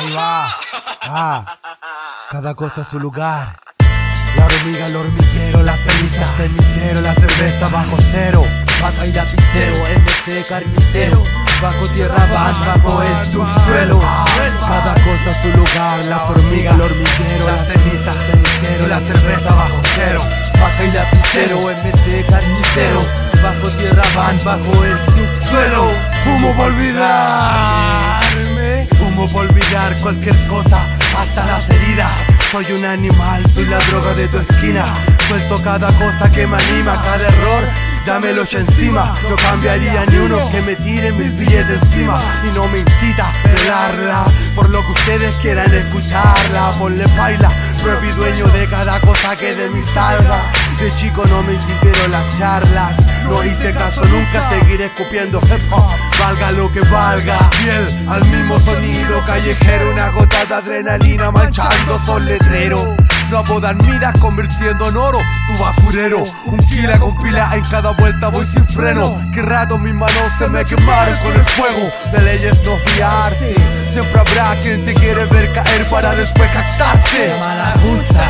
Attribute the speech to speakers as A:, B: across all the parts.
A: Ahí va. Ah, cada cosa a su lugar. La hormiga, el hormiguero, la ceniza, cenicero, la cerveza bajo cero.
B: Vaca y lapicero, MC carnicero. Bajo tierra van, bajo el subsuelo.
A: Cada cosa a su lugar. Las hormigas, el hormiguero, la ceniza, cenicero, la cerveza bajo cero.
B: Vaca y lapicero, MC carnicero. Bajo tierra van, bajo el subsuelo.
A: Fumo por olvidarme. Por olvidar cualquier cosa, hasta las heridas. Soy un animal, soy la droga de tu esquina. Suelto cada cosa que me anima, cada error ya me lo echo encima. No cambiaría ni uno que me tire mil billetes encima. Y no me incita a pelarla por lo que ustedes quieran escucharla. Ponle baila, propio dueño de cada cosa que de mí salga. De chico no me sirvieron las charlas. No hice caso, nunca seguiré escupiendo. Valga lo que valga. Fiel al mismo sonido callejero. Una gota de adrenalina manchando sol letrero. No apodan miras convirtiendo en oro tu basurero. Un kila con pila en cada vuelta voy sin freno. Que rato mis manos se me quemaron con el fuego. La ley es no fiarse. Siempre habrá quien te quiere ver caer para después captarse.
B: Mala justa.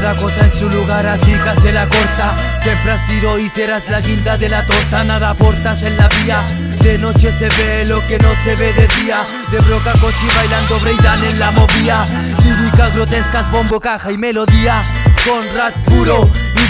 B: Cada cosa en su lugar, así que se la corta. Siempre has sido y serás la guinda de la torta. Nada aportas en la vía. De noche se ve lo que no se ve de día. De broca cochi bailando breakdown en la movía. Líricas grotescas, bombo, caja y melodía. Con rap puro.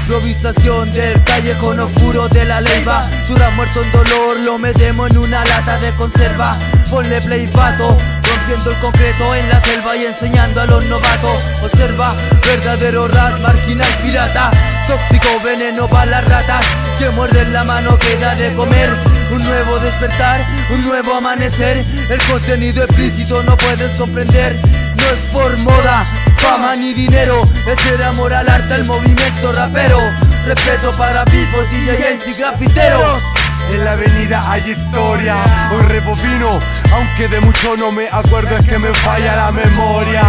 B: Improvisación del callejón oscuro de la leiva Dura muerto en dolor, lo metemos en una lata de conserva. Ponle play vato, rompiendo el concreto en la selva y enseñando a los novatos. Observa, verdadero rat, marginal pirata. Tóxico veneno para las ratas. Que muerden la mano que da de comer. Un nuevo despertar, un nuevo amanecer. El contenido explícito no puedes comprender no es por moda, fama ni dinero Es el amor al arte, el movimiento rapero Respeto para vivos, DJ, y grafiteros
A: en la avenida hay historia, hoy rebobino, aunque de mucho no me acuerdo es que me falla la memoria.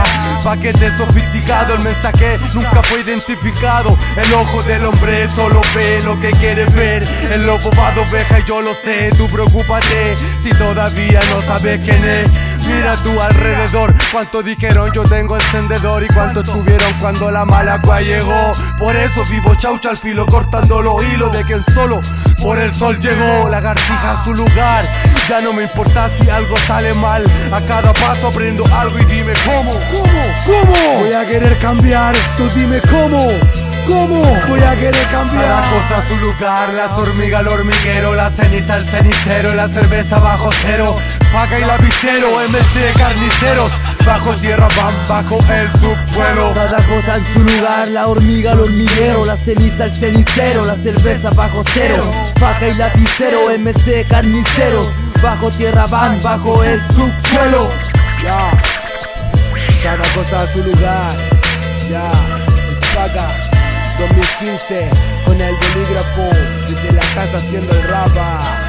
A: Paquete sofisticado, el mensaje nunca fue identificado. El ojo del hombre solo ve lo que quiere ver. El lobo va de oveja y yo lo sé, tú preocúpate si todavía no sabes quién es. Mira tu alrededor, cuánto dijeron yo tengo encendedor y cuánto tuvieron cuando la mala agua llegó. Por eso vivo chaucha al filo cortando los hilos de quien solo por el sol llegó. Lagartija a su lugar, ya no me importa si algo sale mal. A cada paso aprendo algo y dime cómo, cómo, cómo. Voy a querer cambiar, tú dime cómo. ¿Cómo? Voy a querer cambiar. Cada cosa a su lugar, las hormigas, el hormiguero La ceniza, el cenicero, la cerveza bajo cero Faca y lapicero, MC carniceros Bajo tierra van bajo el subsuelo.
B: Cada cosa en su lugar, la hormiga, el hormiguero La ceniza, el cenicero, la cerveza bajo cero Faca y lapicero, MC carniceros Bajo tierra van bajo el subsuelo.
A: Ya. Cada cosa a su lugar Ya Faca 2015 con el bolígrafo desde la casa haciendo el rapa.